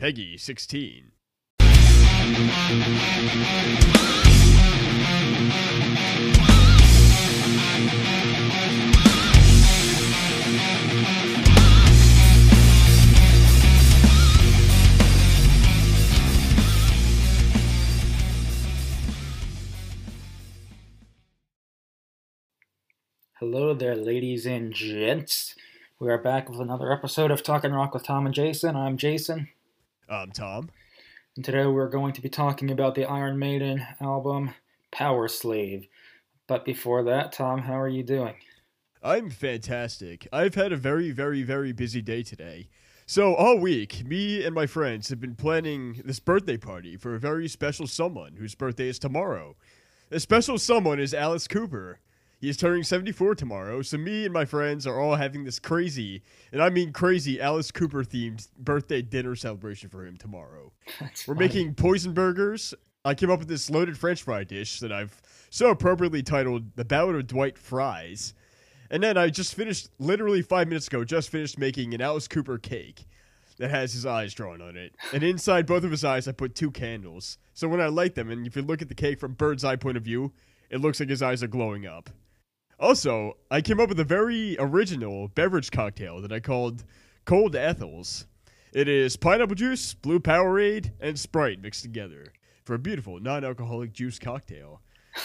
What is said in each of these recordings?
Peggy 16. Hello there, ladies and gents. We are back with another episode of Talking Rock with Tom and Jason. I'm Jason, I'm Tom. and today we're going to be talking about the Iron Maiden album Powerslave. But before that, Tom, how are you doing? I'm fantastic. I've had a very, very, very busy day today. So, all week, me and my friends have been planning this birthday party for a very special someone whose birthday is tomorrow. The special someone is Alice Cooper. He is turning 74 tomorrow, so me and my friends are all having this crazy, and I mean crazy, Alice Cooper themed birthday dinner celebration for him tomorrow. That's We're funny. making poison burgers. I came up with this loaded French fry dish that I've so appropriately titled "The Ballad of Dwight Fries," and then I just finished, literally five minutes ago, just finished making an Alice Cooper cake that has his eyes drawn on it, and inside both of his eyes I put two candles. So when I light them, and if you look at the cake from bird's eye point of view, it looks like his eyes are glowing up. Also, I came up with a very original beverage cocktail that I called Cold Ethels. It is pineapple juice, blue Powerade, and Sprite mixed together for a beautiful non-alcoholic juice cocktail.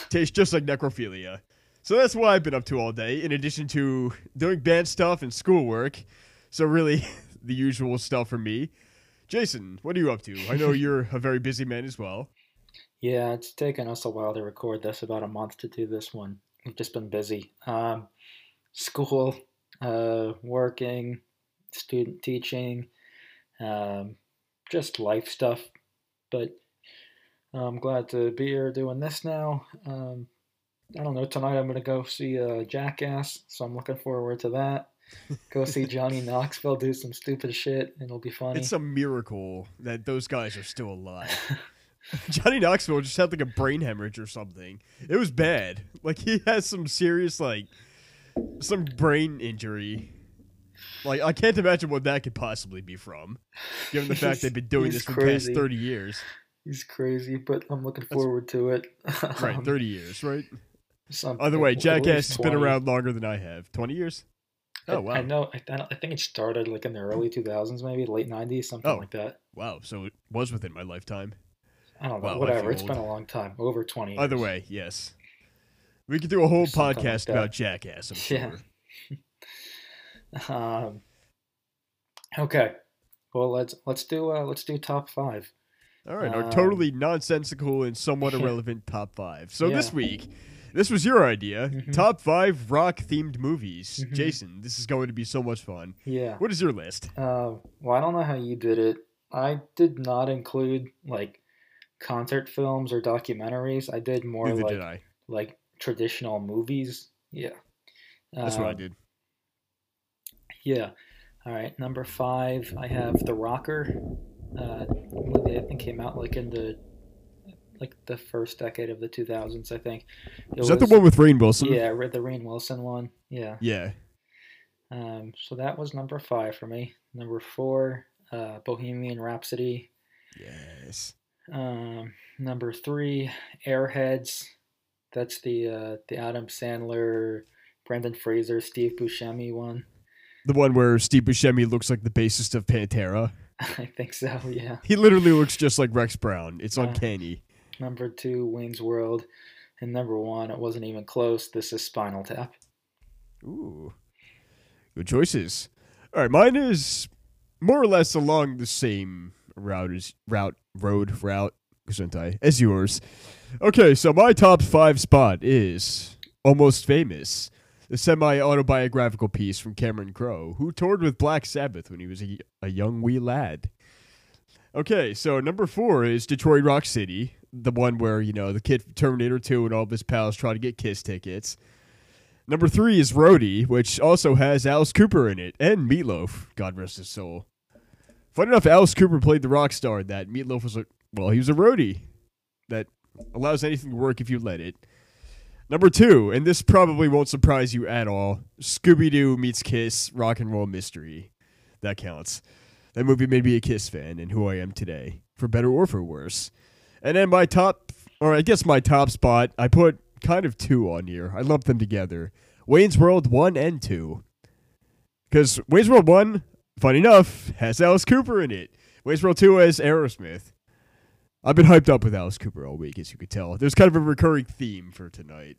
Tastes just like necrophilia. So that's what I've been up to all day, in addition to doing band stuff and schoolwork. So really, the usual stuff for me. Jason, what are you up to? I know you're a very busy man as well. Yeah, it's taken us a while to record this, about a month to do this one. We've just been busy. Um, school, uh, working, student teaching, um, just life stuff. But I'm glad to be here doing this now. Um, I don't know, tonight I'm going to go see uh, Jackass, so I'm looking forward to that. Go see Johnny Knoxville do some stupid shit, and it'll be funny. It's a miracle that those guys are still alive. Johnny Knoxville just had like a brain hemorrhage or something. It was bad. Like he has some serious like some brain injury. Like I can't imagine what that could possibly be from, given the fact they've been doing this for the past thirty years. He's crazy, but I'm looking forward to it. Right, Um, thirty years, right? something- Either way, Jackass has been around longer than I have. Twenty years? Oh wow. I know. I, I, I think it started like in the early 2000s, maybe late 90s, something Oh. like that. Wow, so it was within my lifetime. I don't know. I whatever. It's been a long time, over 20. Either years. way, yes. We could do a whole Something like podcast about Jackass, I'm sure. Yeah. Um, okay. Well, let's let's do uh, let's do top five. All right, our Um, totally nonsensical and somewhat yeah. irrelevant top five. So this week, this was your idea. Mhm. Top five rock themed movies. Mhm. Jason, this is going to be so much fun. Yeah. What is your list? Uh, well, I don't know how you did it. I did not include like concert films or documentaries. I did more Neither like did I. like traditional movies. Yeah. That's what I Um, did. Yeah. All right. Number five, I have The Rocker. Uh, movie I think came out like in the like the first decade of the 2000s. I think. It Is that the one with Rainn Wilson? Yeah, the Rainn Wilson one. Yeah. Yeah. Um, so that was number five for me. Number four, uh, Bohemian Rhapsody. Yes. Um, number three, Airheads. That's the uh, the Adam Sandler, Brendan Fraser, Steve Buscemi one. The one where Steve Buscemi looks like the bassist of Pantera. I think so. Yeah. He literally looks just like Rex Brown. It's Uh, uncanny. Number two, Wayne's World. And number one, it wasn't even close. This is Spinal Tap. Ooh. Good choices. All right, mine is more or less along the same route is route road route Gesundheit, as yours. Okay, so my top five spot is Almost Famous, the semi autobiographical piece from Cameron Crowe, who toured with Black Sabbath when he was a, a young wee lad. Okay, so number four is Detroit Rock City, the one where, you know, the kid Terminator 2 and all of his pals try to get Kiss tickets. Number three is Roadie, which also has Alice Cooper in it, and Meat Loaf, God rest his soul. Fun enough, Alice Cooper played the rock star that. Meat Loaf was a, well, he was a roadie that allows anything to work if you let it. Number two, and this probably won't surprise you at all Scooby Doo meets Kiss Rock and Roll Mystery. That counts. That movie made me a Kiss fan and who I am today, for better or for worse. And then my top, or I guess my top spot, I put kind of two on here. I lumped them together. Wayne's World 1 and 2. Because Wayne's World 1, funny enough, has Alice Cooper in it. Wayne's World 2 has Aerosmith. I've been hyped up with Alice Cooper all week, as you could tell. There's kind of a recurring theme for tonight.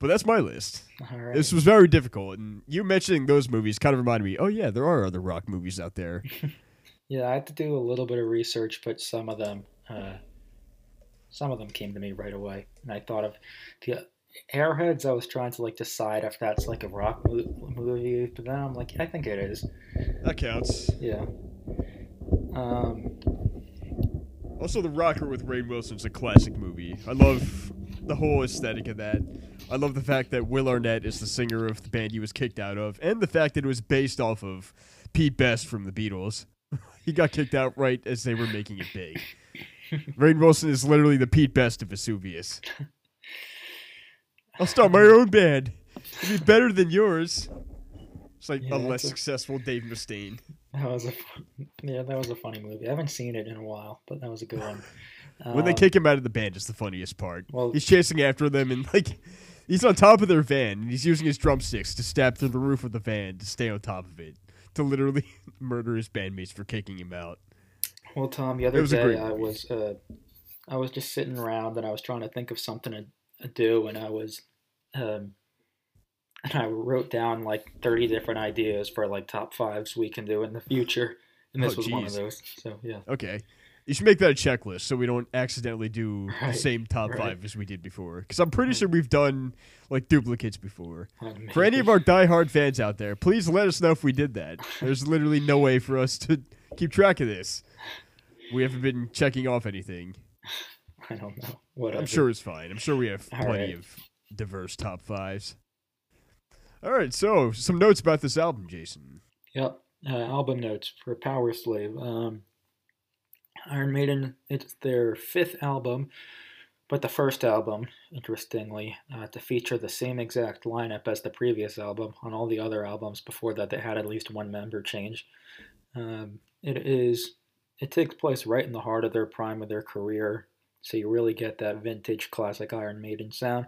But that's my list. Right. This was very difficult, and you mentioning those movies kind of reminded me. Oh yeah, there are other rock movies out there. Yeah, I had to do a little bit of research, but some of them, uh, some of them came to me right away, and I thought of the Airheads. I was trying to like decide if that's like a rock movie, but then I'm like, I think it is. That counts. Yeah. Um, Also, The Rocker with Ray Wilson's a classic movie. I love the whole aesthetic of that. I love the fact that Will Arnett is the singer of the band he was kicked out of, and the fact that it was based off of Pete Best from the Beatles. he got kicked out right as they were making it big. Ray Wilson is literally the Pete Best of Vesuvius. I'll start my own band. It'll be better than yours. It's like Yeah, a less a- successful Dave Mustaine. that was a yeah, that was a funny movie. I haven't seen it in a while, but that was a good one. When they Um, kick him out of the band is the funniest part. well, He's chasing after them and like he's on top of their van and he's using his drumsticks to stab through the roof of the van to stay on top of it to literally murder his bandmates for kicking him out. Well, Tom, the other day I movie. was uh, I was just sitting around and I was trying to think of something to do, and I was um, and I wrote down like thirty different ideas for like top fives we can do in the future, and this Oh, was one of those. So yeah, Okay. You should make that a checklist so we don't accidentally do the same top right. five as we did before. Because I'm pretty sure we've done like duplicates before. Uh, For any of our diehard fans out there, please let us know if we did that. There's literally no way for us to keep track of this. We haven't been checking off anything. I don't know. Whatever. I'm sure it's fine. I'm sure we have All plenty right. of diverse top fives. All right, so some notes about this album, Jason. Yep. Uh, album notes for Powerslave. Um, Iron Maiden, it's their fifth album, but the first album, interestingly, uh, to feature the same exact lineup as the previous album. On all the other albums before that, they had at least one member change. Um, it is. It takes place right in the heart of their prime of their career, so you really get that vintage classic Iron Maiden sound.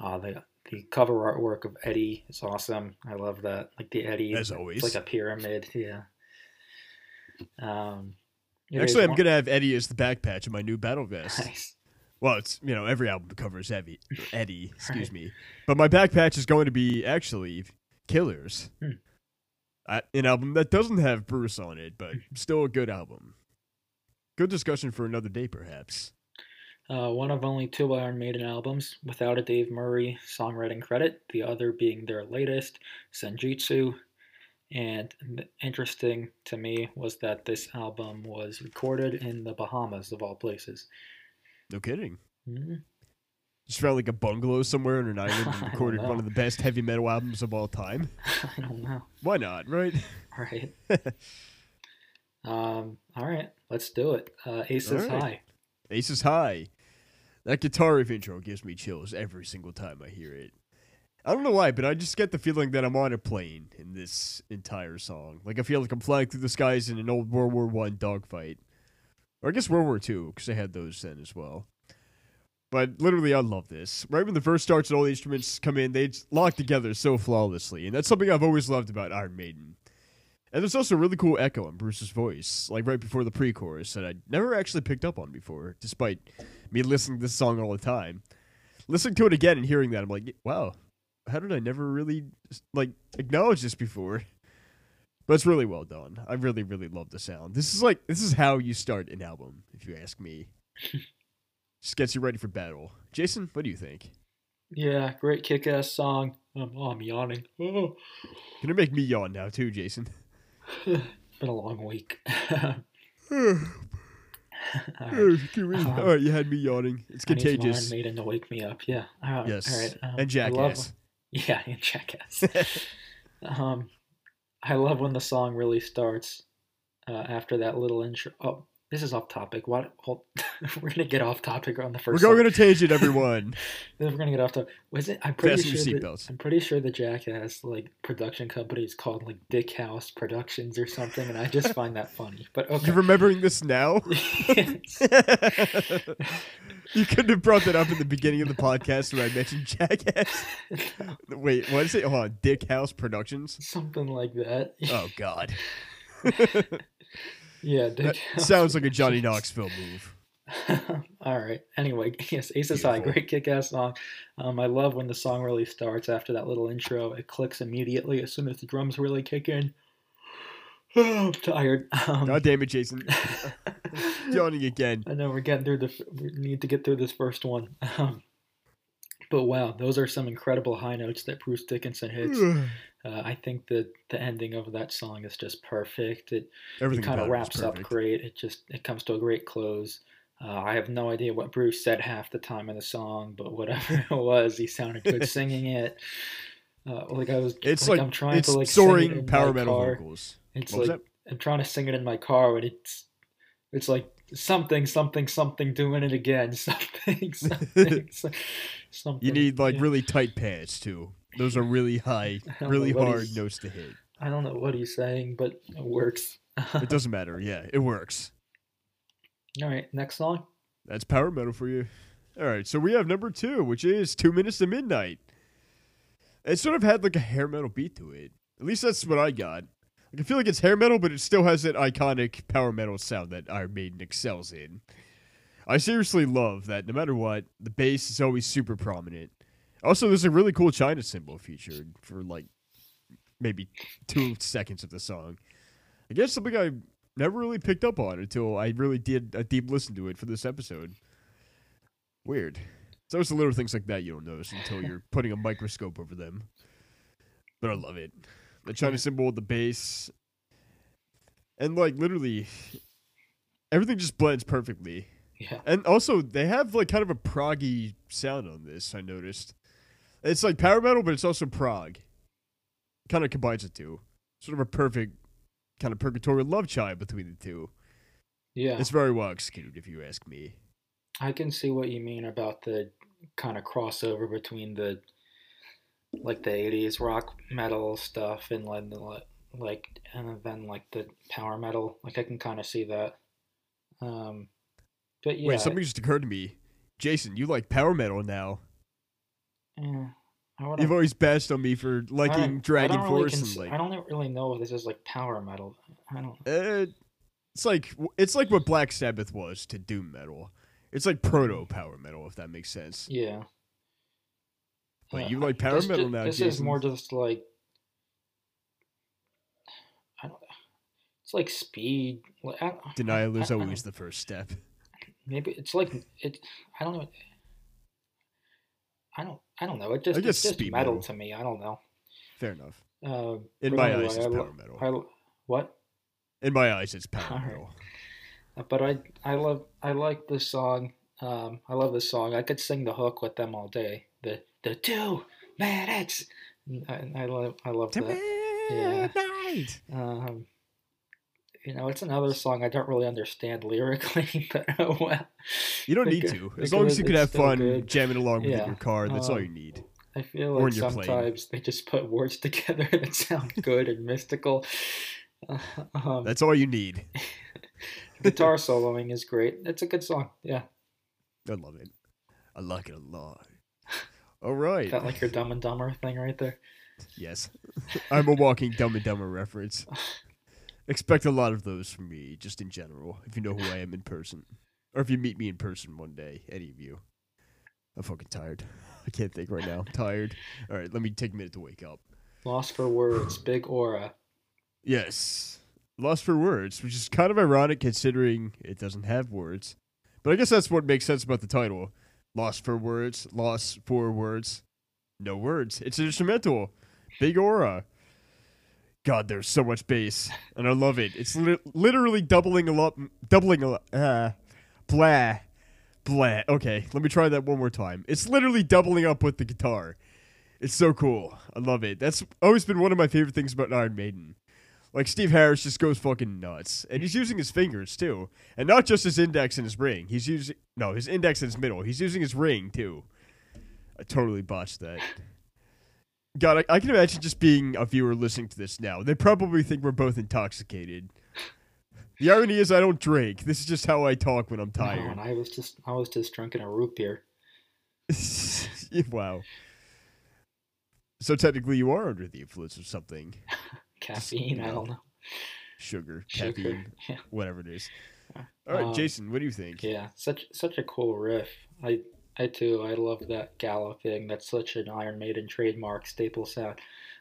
Uh, the the cover artwork of Eddie is awesome. I love that. Like the Eddie, As always. it's like a pyramid. Yeah. Um, Actually, I'm one- gonna have Eddie as the back patch of my new battle vest. Nice. Well, it's you know every album covers Eddie, Eddie, excuse me. But my back patch is going to be actually Killers, Hmm. Uh, an album that doesn't have Bruce on it, but still a good album. Good discussion for another day, perhaps. Uh, one of only two Iron Maiden albums without a Dave Murray songwriting credit, the other being their latest, Senjutsu. And interesting to me was that this album was recorded in the Bahamas, of all places. No kidding. Mhm. Just found like a bungalow somewhere on an island and recorded one of the best heavy metal albums of all time. I don't know. Why not, right? Right. um, all right, let's do it. Uh, Aces All right. High. Aces High. That guitar riff intro gives me chills every single time I hear it. I don't know why, but I just get the feeling that I'm on a plane in this entire song. Like I feel like I'm flying through the skies in an old World War One dogfight, or I guess World War Two, because they had those then as well. But literally, I love this. Right when the verse starts and all the instruments come in, they lock together so flawlessly, and that's something I've always loved about Iron Maiden. And there's also a really cool echo in Bruce's voice, like right before the pre-chorus, that I never actually picked up on before, despite me listening to this song all the time. Listening to it again and hearing that, I'm like, wow, how did I never really like acknowledge this before? But it's really well done. I really, really love the sound. This is like this is how you start an album, if you ask me. Just gets you ready for battle. Jason, what do you think? Yeah, great kick-ass song. Um, oh, I'm yawning. Oh, Gonna make me yawn now too, Jason. It's been a long week. All right. Um, all right, you had me yawning. It's I need some Iron contagious. Maiden to wake me up. Yeah. Uh, Yes, All right. um, and I love- Jackass. yeah, and Jackass. um, I love when the song really starts uh, after that little intro. Oh, this is off topic. What? Hold, we're gonna get off topic on the first. We're going to tangent, everyone. Then we're gonna get off topic. Was it? I'm pretty Fasten sure. That. I'm pretty sure the Jackass like production company is called like Dickhouse Productions or something, and I just find that funny. But okay. You're remembering this now? You couldn't have brought that up in the beginning of the podcast when I mentioned Jackass. Wait, what is it? Hold on. Dickhouse Productions? something like that. Oh, God. Yeah, Dick sounds like a Johnny Knoxville move. All right. Anyway, yes, Aces High, great kick-ass song. Um, I love when the song really starts after that little intro. It clicks immediately as soon as the drums really kick in. I'm tired. Um, God damn it, Jason. Yawning again. I know we're getting through the. We need to get through this first one. Um, but wow, those are some incredible high notes that Bruce Dickinson hits. Uh, I think that the ending of that song is just perfect. It, it Everything kind of about it was wraps up great. It just it comes to a great close. Uh, I have no idea what Bruce said half the time in the song, but whatever it was, he sounded good singing it. Uh, like I was, It's like, like, I'm trying to like soaring in power metal car. vocals. It's What like? I'm trying to sing it in my car, and it's it's like something, something, something, doing it again, something, something, something. You need like Yeah. really tight pads too. Those are really high, really hard notes to hit. I don't know what he's saying, but it works. It doesn't matter. Yeah, it works. All right, next song. That's power metal for you. All right, so we have number two, which is Two Minutes to Midnight. It sort of had like a hair metal beat to it. At least that's what I got. Like, I feel like it's hair metal, but it still has that iconic power metal sound that Iron Maiden excels in. I seriously love that no matter what, the bass is always super prominent. Also, there's a really cool China cymbal featured for like maybe two seconds of the song. I guess something I never really picked up on until I really did a deep listen to it for this episode. Weird. So It's the little things like that you don't notice until you're putting a microscope over them. But I love it. The China cymbal, the bass, and like literally everything just blends perfectly. Yeah, And also, they have like kind of a proggy sound on this. I noticed. It's like power metal, but it's also prog. Kind of combines the two. Sort of a perfect kind of purgatorial love child between the two. yeah. It's very well executed, if you ask me. I can see what you mean about the kind of crossover between the like the 80s rock metal stuff and like the like and then like the power metal like I can kind of see that um but yeah Wait, something just occurred to me. Jason, you like power metal now. Would You've always bashed on me for liking don't- I Dragon don't really Force cons- and like I don't really know if this is like power metal I don't Uh, it's like it's like what Black Sabbath was to doom metal. It's like proto power metal, if that makes sense. yeah But Uh, you like power this metal now, this Jason. is more just like I don't it's like speed Denial is always the first step. Maybe it's like it. I don't know. I don't. I don't know. It just it's just metal metal. to me. I don't know. Fair enough. Uh, In my eyes, it's I power metal. I what? In my eyes, it's power Alright. metal. But I I love I like this song. Um, I love this song. I could sing the hook with them all day. The the two minutes. I, I love I love that. Yeah. Tonight. Um, you know, it's another song I don't really understand lyrically, but oh well. You don't need Because- to. As long as you can have fun good. jamming along with Yeah, your car, that's all um, you need. I feel like sometimes they just put words together that sound good and mystical. Uh, um, That's all you need. guitar soloing is great. It's a good song. Yeah, I love it. I like it a lot. All right. that like your Dumb and Dumber thing right there. Yes. I'm a walking Dumb and Dumber reference. Expect a lot of those from me, just in general, if you know who I am in person. Or if you meet me in person one day, any of you. I'm fucking tired. I can't think right now. I'm tired. All right, let me take a minute to wake up. Lost for words, big aura. Yes. Lost for words, which is kind of ironic considering it doesn't have words. But I guess that's what makes sense about the title. Lost for words, lost for words. No words. It's an instrumental. Big aura. God, there's so much bass, and I love it. It's li- literally doubling a lot, doubling a lot. Uh, blah, blah. Okay, let me try that one more time. It's literally doubling up with the guitar. It's so cool. I love it. That's always been one of my favorite things about Iron Maiden. Like Steve Harris just goes fucking nuts, and he's using his fingers too, and not just his index and his ring. He's using no his index and his middle. He's using his ring too. I totally botched that. God, I, I can imagine just being a viewer listening to this now. They probably think we're both intoxicated. The irony is, I don't drink. This is just how I talk when I'm No, tired. and I was just I was just drinking a root beer. wow. So technically, you are under the influence of something. Caffeine, I don't know. Sugar, Sugar. caffeine, Yeah. whatever it is. All right, Um, Jason, what do you think? Yeah, such such a cool riff. I I too I love that galloping. That's such an Iron Maiden trademark staple sound.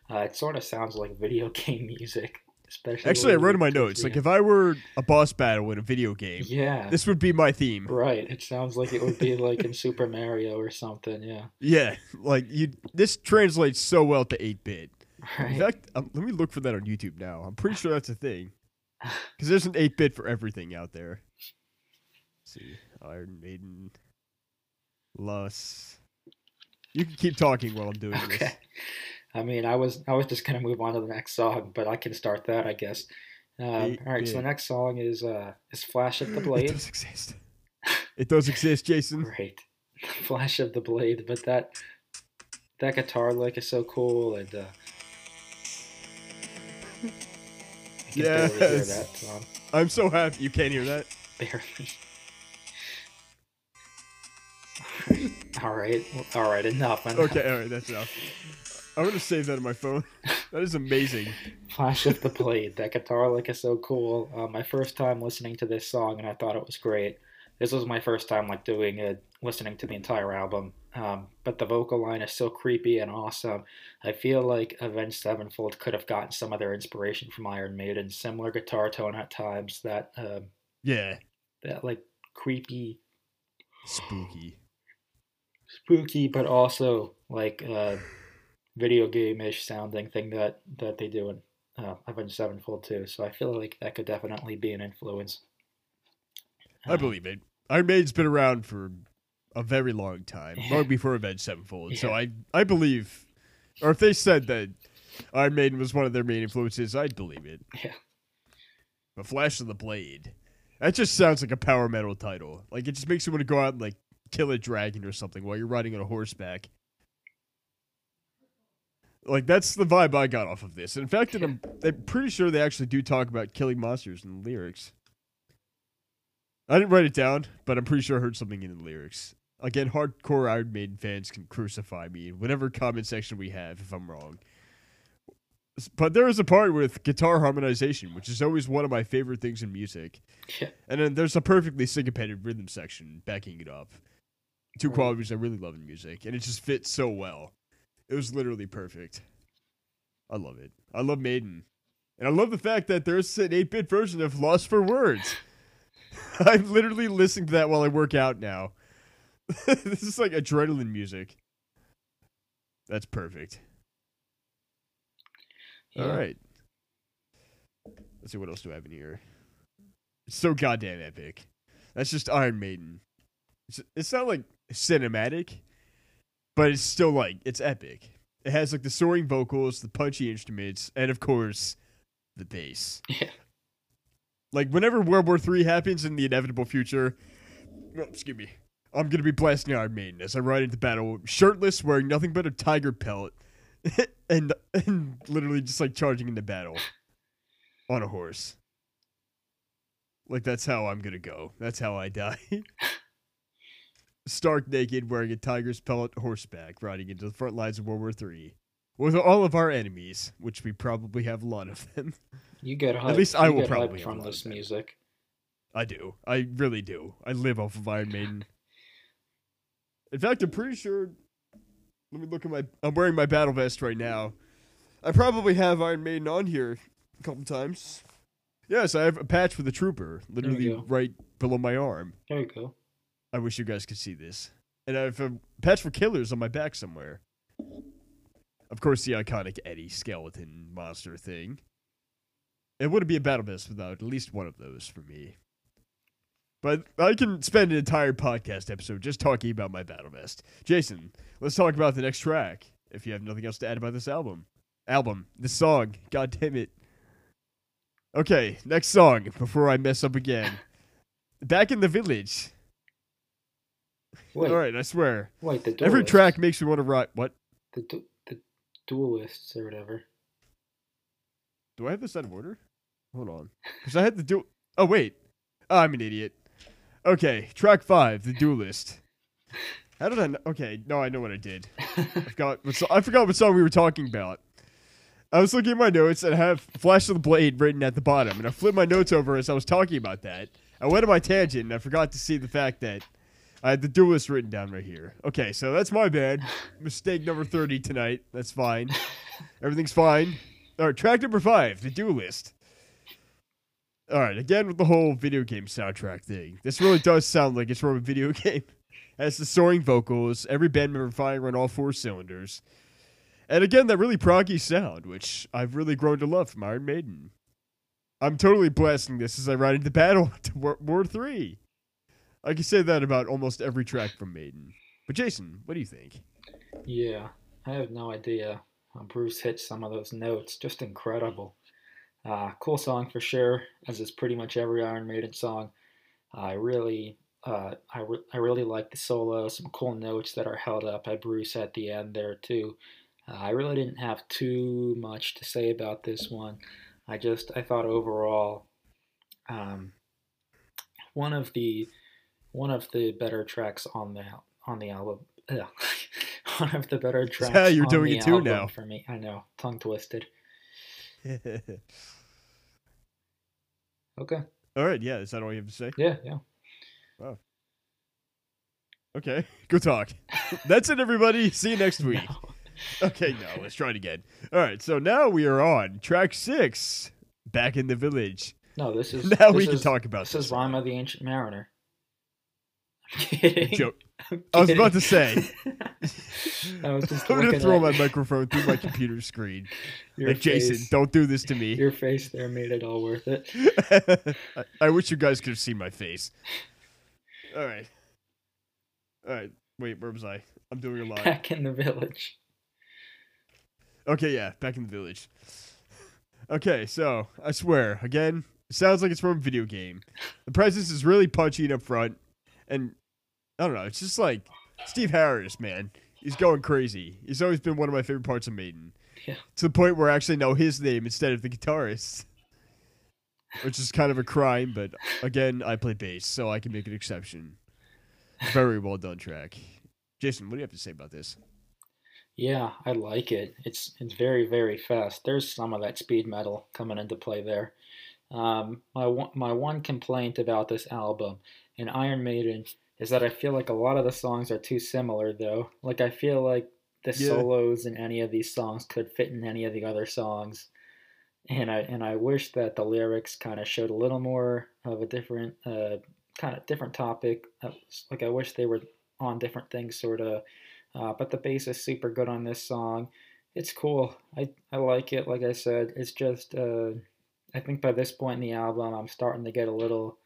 Uh, it sort of sounds like video game music, especially. Actually, I wrote in my notes like if I were a boss battle in a video game, yeah, this would be my theme. right. It sounds like it would be like in Super Mario or something. Yeah, Yeah, like you. This translates so well to eight bit. In fact, um, let me look for that on YouTube now. I'm pretty sure that's a thing because there's an eight bit for everything out there. Let's see, Iron Maiden, Lust. You can keep talking while I'm doing Okay. this. I mean, I was I was just gonna move on to the next song, but I can start that, I guess. Um, Eight all right, so the next song is uh is "Flash of the Blade. It Blade." does exist. It does exist, Jason. Great, "Flash of the Blade," but that that guitar lick is so cool, and uh, I can barely hear Yes. that song. I'm so happy you can't hear that. Barely. All right, all right, enough. enough. Okay, all right, that's enough. I'm gonna save that on my phone. That is amazing. Flash of the Blade. That guitar lick is so cool. Uh, my first time listening to this song, and I thought it was great. This was my first time like doing it, listening to the entire album. Um, but the vocal line is so creepy and awesome. I feel like Avenged Sevenfold could have gotten some of their inspiration from Iron Maiden. Similar guitar tone at times. That um Yeah, that like creepy, spooky. Spooky, but also like uh, video game-ish sounding thing that that they do in uh, Avenged Sevenfold too. So I feel like that could definitely be an influence. I Um, believe it. Iron Maiden's been around for a very long time, Yeah. long before Avenged Sevenfold. So I, I believe, or if they said that Iron Maiden was one of their main influences, I'd believe it. Yeah. But Flash of the Blade, that just sounds like a power metal title. Like it just makes you want to go out and like kill a dragon or something while you're riding on a horseback. Like that's the vibe I got off of this. In fact, I'm, I'm pretty sure they actually do talk about killing monsters in the lyrics. I didn't write it down, but I'm pretty sure I heard something in the lyrics. Again, hardcore Iron Maiden fans can crucify me in whatever comment section we have if I'm wrong. But there is a part with guitar harmonization, which is always one of my favorite things in music. And then there's a perfectly syncopated rhythm section backing it up. Two qualities I really love in music, and it just fits so well. It was literally perfect. I love it. I love Maiden. And I love the fact that there's an 8 bit version of Lost for Words. I'm literally listening to that while I work out now. this is like adrenaline music. That's perfect. All Yeah. right. Let's see what else do I have in here. It's so goddamn epic. That's just Iron Maiden. It's, it's not like cinematic, but it's still like it's epic. It has like the soaring vocals, the punchy instruments, and of course, the bass. Yeah. Like whenever World War Three happens in the inevitable future, oh, excuse me, I'm gonna be blasting Iron Maiden as I ride into battle, shirtless, wearing nothing but a tiger pelt, and and literally just like charging into battle on a horse. Like that's how I'm gonna go. That's how I die. Stark naked, wearing a tiger's pellet horseback, riding into the front lines of World War III with all of our enemies, which we probably have a lot of them. You get at least I you will probably from this music. I do. I really do. I live off of Iron Maiden. In fact, I'm pretty sure. Let me look at my. I'm wearing my battle vest right now. I probably have Iron Maiden on here a couple times. Yes, I have a patch for the trooper, literally right below my arm. There you go. I wish you guys could see this. And I have a patch for killers on my back somewhere. Of course, the iconic Eddie skeleton monster thing. It wouldn't be a battle vest without at least one of those for me. But I can spend an entire podcast episode just talking about my battle vest. Jason, let's talk about the next track. If you have nothing else to add about this album, album, this song, god damn it. Okay, next song before I mess up again. Back in the village. Wait, All right, I swear. wait. The Every track makes me want to write. What? The du- the duelists or whatever. Do I have this out of order? Hold on. Because I had to do. Oh, wait. Oh, I'm an idiot. Okay, track five, The Duelist. How did I know? Okay, no, I know what I did. I forgot what, so- I forgot what song we were talking about. I was looking at my notes and I have Flash of the Blade written at the bottom, and I flipped my notes over as I was talking about that. I went on my tangent and I forgot to see the fact that I had the duelist written down right here. Okay, so that's my bad. Mistake number 30 tonight. That's fine. Everything's fine. All right, track number five, The Duelist. All right, again with the whole video game soundtrack thing. This really does sound like it's from a video game. Has the soaring vocals, every band member firing on all four cylinders. And again, that really proggy sound, which I've really grown to love from Iron Maiden. I'm totally blasting this as I ride into battle to War, War 3. I can say that about almost every track from Maiden. But Jason, what do you think? Yeah, I have no idea how Bruce hit some of those notes. Just incredible. Uh, cool song for sure, as is pretty much every Iron Maiden song. I really, uh, I, re- I really like the solo. Some cool notes that are held up by Bruce at the end there too. Uh, I really didn't have too much to say about this one. I just I thought overall, um, one of the one of the better tracks on the on the album. ugh, one of the better tracks. Yeah, you're on doing the it too album now. For me, I know, tongue twisted. Okay. all right, yeah, is that all you have to say? Yeah, yeah. Wow. Okay, go talk. That's it, everybody. See you next week. No. Okay, no, let's try it again. All right, so now we are on track six, Back in the Village. No, this is Now this we can talk about This this. is Rime of the Ancient Mariner. Joke. I'm was about to say. I was just I'm gonna throw at my microphone through my computer screen. your like, Jason, don't do this to me. Your face there made it all worth it. I, I wish you guys could have seen my face. All right. All right. Wait, where was I? I'm doing a lot. Back in the village. Okay, yeah, back in the village. Okay, so I swear again, it sounds like it's from a video game. The presence is really punchy and up front, and I don't know. It's just like Steve Harris, man. He's going crazy. He's always been one of my favorite parts of Maiden. Yeah. To the point where I actually know his name instead of the guitarist, which is kind of a crime. But again, I play bass, so I can make an exception. Very well done track. Jason, what do you have to say about this? Yeah, I like it. It's it's very very fast. There's some of that speed metal coming into play there. Um, my one my one complaint about this album and Iron Maiden is that I feel like a lot of the songs are too similar though. Like I feel like the Yeah. solos in any of these songs could fit in any of the other songs. And I and I wish that the lyrics kind of showed a little more of a different uh, kind of different topic. Uh, Like I wish they were on different things sort of uh, but the bass is super good on this song. It's cool. I, I like it. Like I said, it's just uh, I think by this point in the album, I'm starting to get a little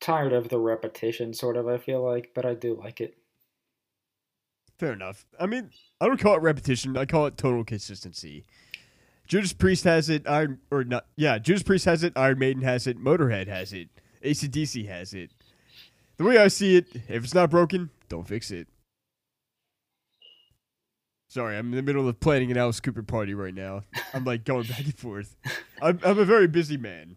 tired of the repetition, sort of. I feel like, but I do like it. Fair enough. I mean, I don't call it repetition. I call it total consistency. Judas Priest has it. Iron or not? Yeah, Judas Priest has it. Iron Maiden has it. Motorhead has it. ACDC has it. The way I see it, if it's not broken, don't fix it. Sorry, I'm in the middle of planning an Alice Cooper party right now. I'm like going back and forth. I'm, I'm a very busy man.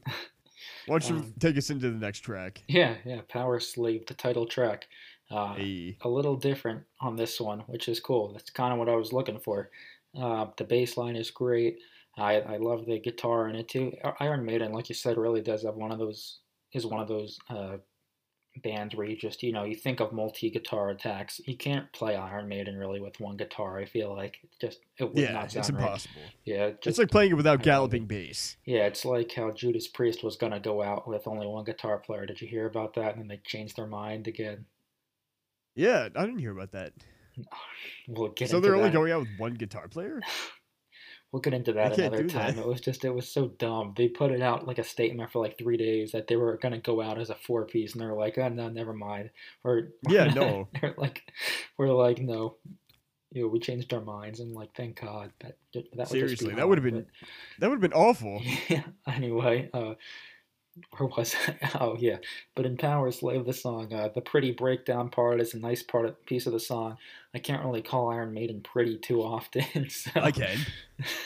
Why don't you Um, take us into the next track? Yeah, yeah. Powerslave, the title track. Uh, Hey. a little different on this one, which is cool. That's kind of what I was looking for. Uh, the bass line is great. I, I love the guitar in it too. Iron Maiden, like you said, really does have one of those is one of those uh, bands where you just you know you think of multi guitar attacks. You can't play Iron Maiden really with one guitar. I feel like it just it would Yeah, not it's sound right. impossible. Yeah, just, It's like playing it without I galloping it. bass. yeah, it's like how Judas Priest was gonna go out with only one guitar player. Did you hear about that? And then they changed their mind again. Yeah, I didn't hear about that. We'll so they're only that. going out with one guitar player? We'll get into that another time. that. It was just, it was so dumb. They put it out like a statement for like three days that they were going to go out as a four piece, and they're like, oh, no, never mind. Or Yeah, no. they're like, we're like, no, you know, we changed our minds and like, thank God that that would Seriously, that would have been that would have been awful. yeah. Anyway, uh, where was I? Oh yeah, but in Powerslave, the song, uh, the pretty breakdown part is a nice part of, piece of the song. I can't really call Iron Maiden pretty too often, so I can.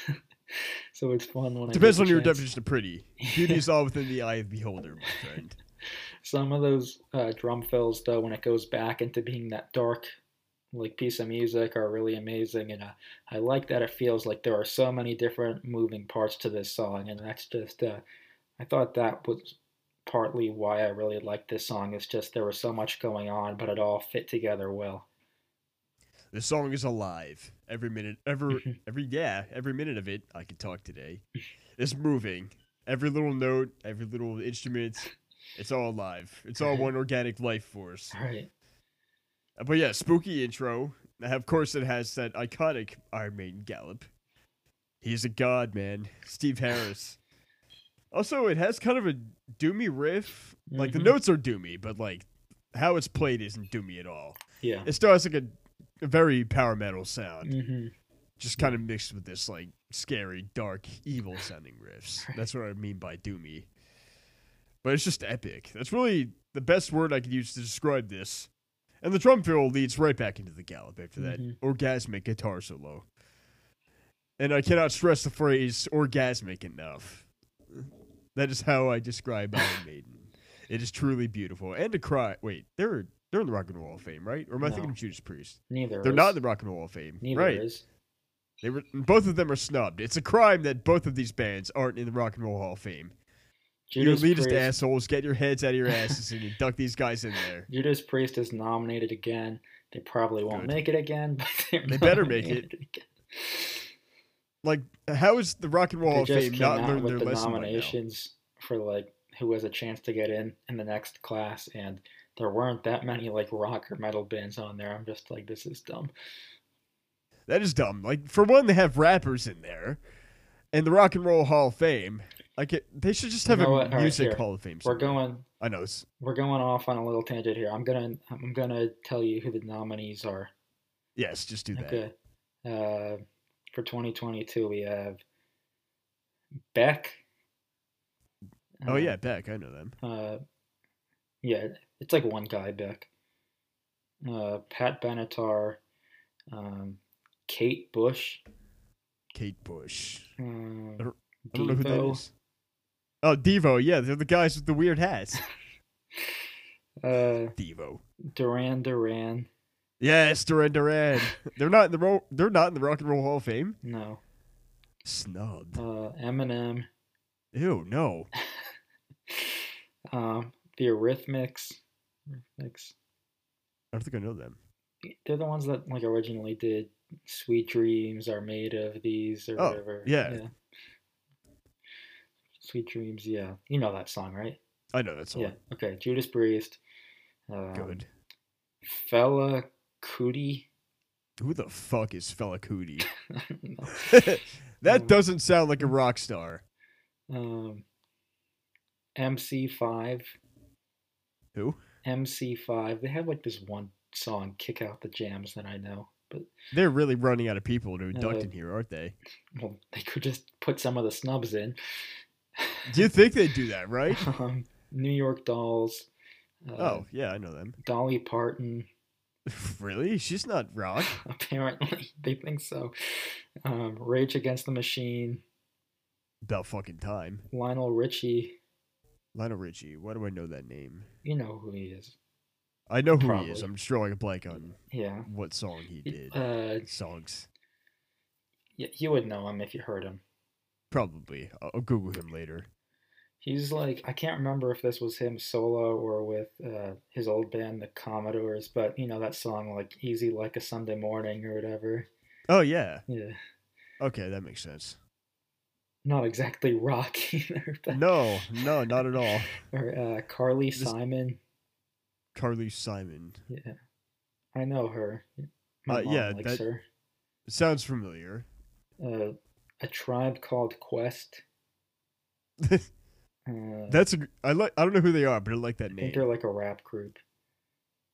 so it's fun when I Depends on your definition of pretty. Beauty is all within the eye of the beholder, my friend. Some of those uh, drum fills, though, when it goes back into being that dark, like piece of music, are really amazing, and uh, I like that it feels like there are so many different moving parts to this song, and that's just, uh, I thought that was partly why I really liked this song. It's just there was so much going on, but it all fit together well. The song is alive. Every minute, every every yeah, every minute of it. I could talk today. It's moving. Every little note, every little instrument, it's all alive. It's all one organic life force. All right. Uh, But yeah, spooky intro. Of course, it has that iconic Iron Maiden gallop. He's a god, man. Steve Harris. Also, it has kind of a doomy riff. Like the Mhm. notes are doomy, but like how it's played isn't doomy at all. Yeah. It still has like a, a very power metal sound, hmm just kind of mixed with this like scary, dark, evil sounding riffs. That's what I mean by doomy. But it's just epic. That's really the best word I could use to describe this. And the drum fill leads right back into the gallop after that Mhm. orgasmic guitar solo. And I cannot stress the phrase orgasmic enough. That is how I describe Iron Maiden. It is truly beautiful. And to cry. Wait, they're they're in the Rock and Roll Hall of Fame, right? Or am I No. thinking of Judas Priest? Neither They're is. not in the Rock and Roll Hall of Fame, Neither right? is. They were both of them are snubbed. It's a crime that both of these bands aren't in the Rock and Roll Hall of Fame. Judas you elitist Priest, assholes, get your heads out of your asses and induct these guys in there. Judas Priest is nominated again. They probably won't Good. make it again, but they're They better make it. again. Like, how is the Rock and Roll Hall of Fame not learned their the lesson nominations for like who has a chance to get in in the next class, and there weren't that many like rock or metal bands on there. I'm just like, this is dumb. That is dumb. Like, for one, they have rappers in there, and the Rock and Roll Hall of Fame. Like, it, they should just have You know a? Music here. Hall of Fame. We're going, I know. We're going off on a little tangent here. I'm gonna, I'm gonna tell you who the nominees are. yes, just do that. Okay. Uh, for 2022, we have Beck. Oh Uh, yeah, Beck. I know them. Uh, yeah, it's like one guy, Beck. Uh, Pat Benatar, um, Kate Bush, Kate Bush. um, I I don't know who that is. Oh, Devo. Yeah, they're the guys with the weird hats. uh, Devo. Duran Duran. Yes, Duran Duran. they're not in the ro- they're not in the Rock and Roll Hall of Fame. No, Snubbed. uh, Eminem. Ew, no. Um, the Eurythmics. Eurythmics. I don't think I know them. They're the ones that like originally did "Sweet Dreams Are Made of These" or Oh, whatever. yeah. Sweet Dreams, yeah. You know that song, right? I know that song. Yeah. Okay. Judas Priest. Um, Good. Fela Kuti. Who the fuck is Kuti? No. that Um, doesn't sound like a rock star. um, MC5. Who? MC5. They have like this one song, "Kick Out the Jams," that I know, but They're really running out of people to induct Uh, in here, aren't they? well, they could just put some of the snubs in. Do you think they'd do that, right? um, New York Dolls. Uh, oh, yeah, I know them. Dolly Parton. really? She's not rock. Apparently, they think so. Um, Rage Against the Machine. About fucking time. Lionel Richie. Lionel Richie. Why do I know that name? You know who he is. I know who he is. I'm just drawing a blank on Yeah. what song he did. Uh, Songs. yeah, you would know him if you heard him. Probably. I'll I'll Google him later. He's like I can't remember if this was him solo or with uh, his old band, the Commodores, but you know that song like "Easy Like a Sunday Morning" or whatever. Oh, yeah. Yeah, Okay, that makes sense. not exactly rock either. No, no, not at all. Or uh, Carly This- Simon. Carly Simon. Yeah, I know her. My Uh, mom yeah, likes that- her. Sounds familiar. Uh, a tribe called Quest. Uh, That's a. I like. I don't know who they are, but I like that I think name. they're like a rap group.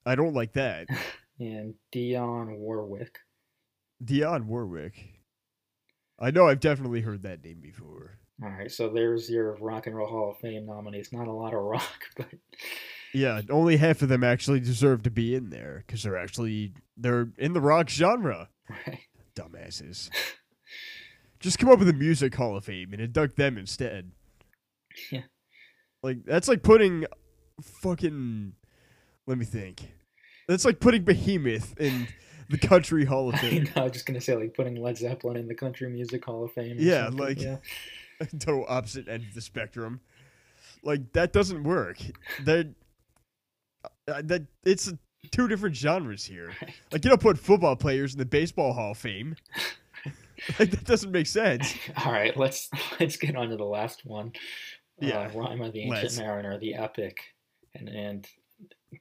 I don't like that. And Dionne Warwick. Dionne Warwick. I know I've definitely heard that name before. All right, so there's your Rock and Roll Hall of Fame nominees. Not a lot of rock, but Yeah, only half of them actually deserve to be in there because they're actually they're in the rock genre. right. Dumbasses. Just come up with a music hall of fame and induct them instead. Yeah. Like that's like putting fucking let me think. That's like putting Behemoth in the country hall of I fame. know, I was just gonna say like putting Led Zeppelin in the Country Music Hall of Fame. Yeah, something, like- yeah. Total opposite end of the spectrum. Like that doesn't work. That uh, that it's two different genres here. Right. Like you don't put football players in the baseball hall of fame. like that doesn't make sense. All right, let's let's get on to the last one. Yeah, uh, Rime of the Ancient. Mariner, the epic, and and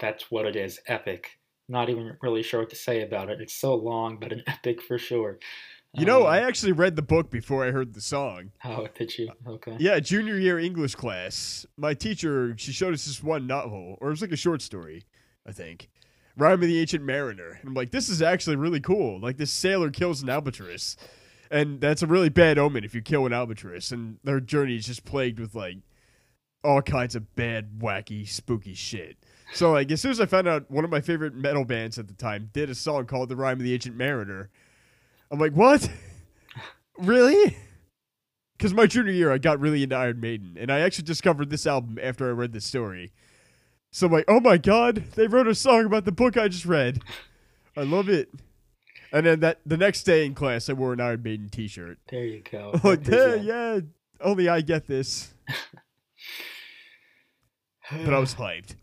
that's what it is, epic. Not even really sure what to say about it. It's so long, but an epic for sure. You know, Um, I actually read the book before I heard the song. oh, did you? Okay. Yeah, junior year English class. My teacher, she showed us this one novel, or it was like a short story, I think. Rime of the Ancient Mariner. And I'm like, this is actually really cool. Like, this sailor kills an albatross. And that's a really bad omen if you kill an albatross. And their journey is just plagued with, like, all kinds of bad, wacky, spooky shit. So, like, as soon as I found out one of my favorite metal bands at the time did a song called The Rime of the Ancient Mariner, I'm like, what? really? Because my junior year, I got really into Iron Maiden, and I actually discovered this album after I read the story. So I'm like, oh my god, they wrote a song about the book I just read. I love it. And then that the next day in class, I wore an Iron Maiden T-shirt. There you go. Oh, like, yeah, yeah, only I get this. But I was hyped,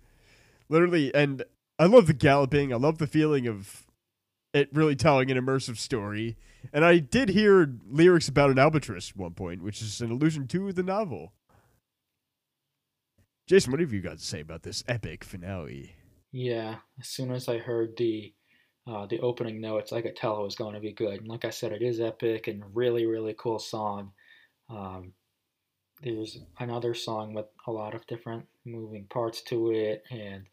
literally, and I love the galloping. I love the feeling of it really telling an immersive story. And I did hear lyrics about an albatross at one point, which is an allusion to the novel. Jason, what have you got to say about this epic finale? Yeah, as soon as I heard the uh, the opening notes, I could tell it was going to be good. And like I said, it is epic and really, really cool song. Um, there's another song with a lot of different moving parts to it, and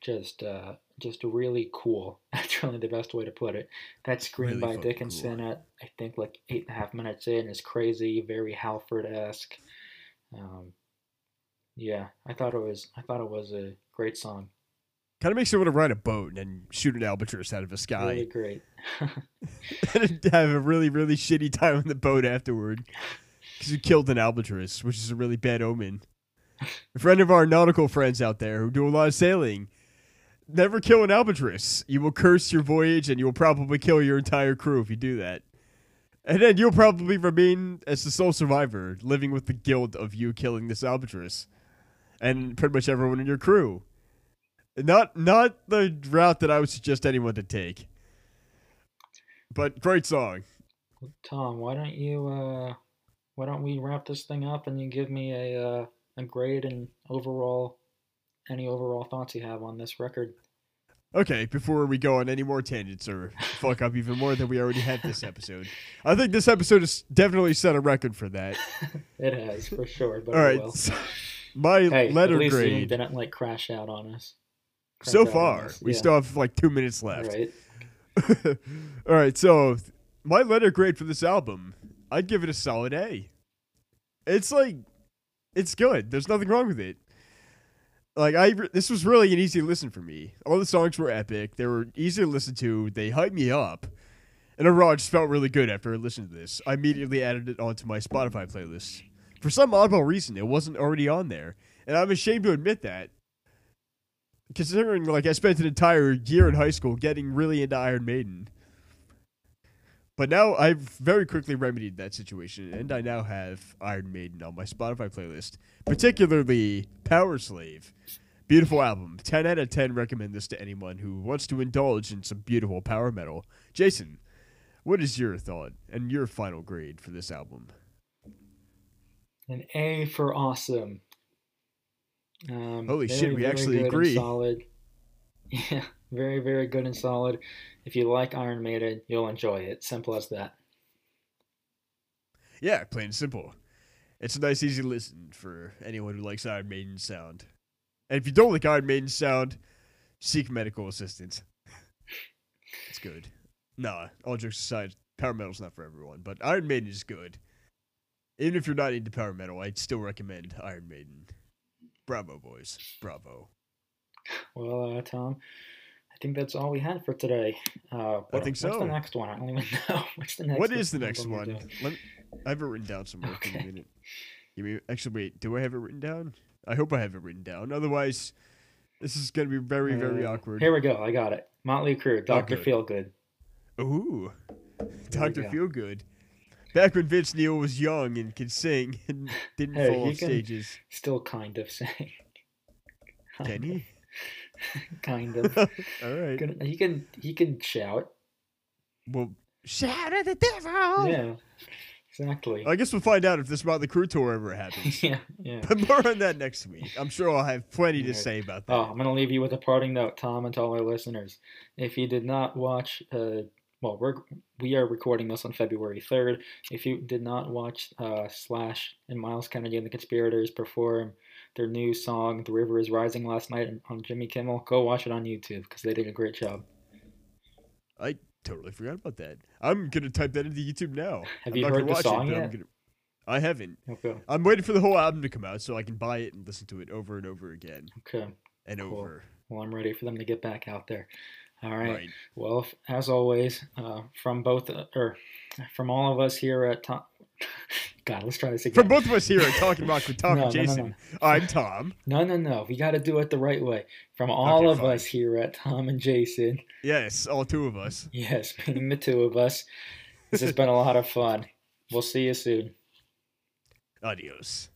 just uh, just really cool. That's really the best way to put it. That scream Really by Dickinson cool. at I think like eight and a half minutes in is crazy, very Halford esque. Um, yeah, I thought it was I thought it was a great song. Kind of makes you want to ride a boat and then shoot an albatross out of the sky Really great. and have a really, really shitty time on the boat afterward because you killed an albatross, which is a really bad omen. A friend of our nautical friends out there who do a lot of sailing, never kill an albatross. You will curse your voyage and you will probably kill your entire crew if you do that. And then you'll probably remain as the sole survivor, living with the guilt of you killing this albatross. And pretty much everyone in your crew. Not not the route that I would suggest anyone to take. But great song. Tom, why don't you uh why don't we wrap this thing up and you give me a uh, a grade and overall any overall thoughts you have on this record? Okay, before we go on any more tangents or fuck up even more than we already had this episode, I think this episode has definitely set a record for that. It has for sure, but All right, so my Hey, letter at least grade. didn't like crash out on us. So far, we Yeah, still have like two minutes left. right. All right, so my letter grade for this album, I'd give it a solid A. It's like, it's good. There's nothing wrong with it. Like I, this was really an easy listen for me. All the songs were epic. They were easy to listen to. They hyped me up, and overall, I just felt really good after I listened to this. I immediately added it onto my Spotify playlist. For some oddball reason, it wasn't already on there, and I'm ashamed to admit that. Considering, like, I spent an entire year in high school getting really into Iron Maiden. But now I've very quickly remedied that situation, and I now have Iron Maiden on my Spotify playlist, particularly Powerslave. Beautiful album. 10 out of 10 recommend this to anyone who wants to indulge in some beautiful power metal. Jason, what is your thought and your final grade for this album? An A for awesome. Um, Holy shit, we very actually good and agree. Solid. Yeah, very, very good and solid. If you like Iron Maiden, you'll enjoy it. Simple as that. Yeah, plain and simple. It's a nice, easy listen for anyone who likes Iron Maiden sound. And if you don't like Iron Maiden sound, seek medical assistance. it's good. Nah, all jokes aside, power metal's not for everyone, but Iron Maiden is good. Even if you're not into power metal, I'd still recommend Iron Maiden. Bravo, boys. Bravo. Well, uh, Tom, I think that's all we had for today. Uh, what, think What's so. the next one? I don't even know. What's the next what is the next one? Let me, I have it written down somewhere. Give me a minute. Give me actually wait. Do I have it written down? I hope I have it written down. Otherwise, this is gonna be very very Uh, awkward. Here we go. I got it. Motley Crue, Doctor good. Feelgood. Ooh, Doctor go. Feelgood. Back when Vince Neil was young and could sing and didn't Hey, fall off stages, Still kind of saying. can he? kind of. All right. He can he can shout. Well, shout at the devil. Yeah. Exactly. I guess we'll find out if this Motley Crue tour ever happens. yeah, yeah. but more on that next week. I'm sure I'll have plenty to say about that. Oh, I'm gonna leave you with a parting note, Tom, and to all our listeners. If you did not watch, uh, well, we're we are recording this on February 3rd. If you did not watch uh, Slash and Myles Kennedy and the Conspirators perform their new song "The River Is Rising" last night on Jimmy Kimmel, go watch it on YouTube because they did a great job. I totally forgot about that. I'm gonna type that into YouTube now. Have I'm you heard the song it, yet? gonna- I haven't. Okay. I'm waiting for the whole album to come out so I can buy it and listen to it over and over again Okay. and Cool. over. Well, I'm ready for them to get back out there. All right. Right. Well, as always, uh, from both uh, or from all of us here at Tom. God, let's try this again. From both of us here at Talking Rock with Tom No, and no, no, Jason, I'm Tom. No, no, no. We got to do it the right way. From all Okay, of fine. us here at Tom and Jason, Yes, all two of us. yes, meaning the two of us, this has been a lot of fun. We'll see you soon. Adios.